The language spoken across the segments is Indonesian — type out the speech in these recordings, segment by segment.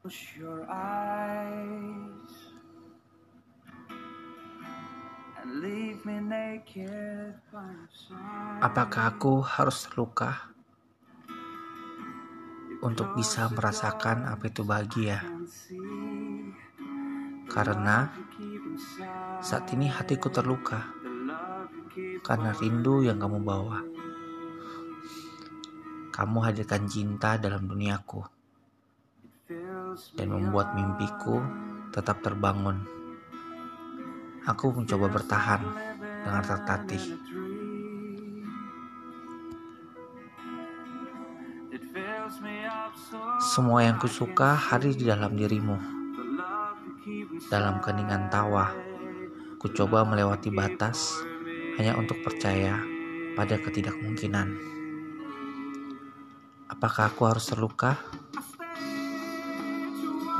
Close your eyes and leave me naked by your side. Apakah aku harus terluka untuk bisa merasakan apa itu bahagia? Karena saat ini hatiku terluka karena rindu yang kamu bawa. Kamu hadirkan cinta dalam duniaku dan membuat mimpiku tetap terbangun. Aku mencoba bertahan dengan tertatih. Semua yang kusuka hadir di dalam dirimu. Dalam keningan tawa, ku coba melewati batas hanya untuk percaya pada ketidakmungkinan. Apakah aku harus terluka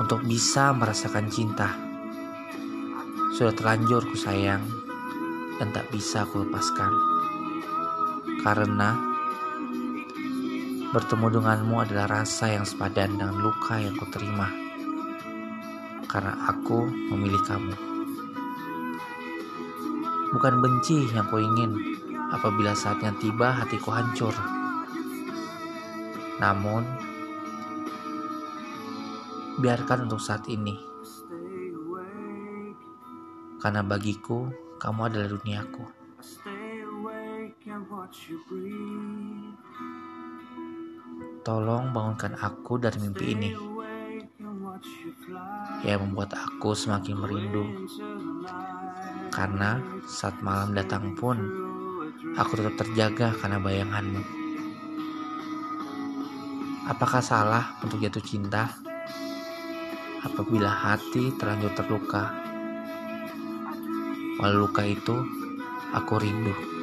untuk bisa merasakan cinta? Sudah terlanjur ku sayang dan tak bisa ku lepaskan. Karena bertemu denganmu adalah rasa yang sepadan dengan luka yang kuterima. Karena aku memilih kamu. Bukan benci yang kuingin apabila saatnya tiba hatiku hancur. Namun, biarkan untuk saat ini. Karena bagiku, kamu adalah duniaku. Tolong bangunkan aku dari mimpi ini yang membuat aku semakin merindu. Karena saat malam datang pun, aku tetap terjaga karena bayanganmu. Apakah salah untuk jatuh cinta apabila hati terlanjur terluka? Walau luka itu, aku rindu.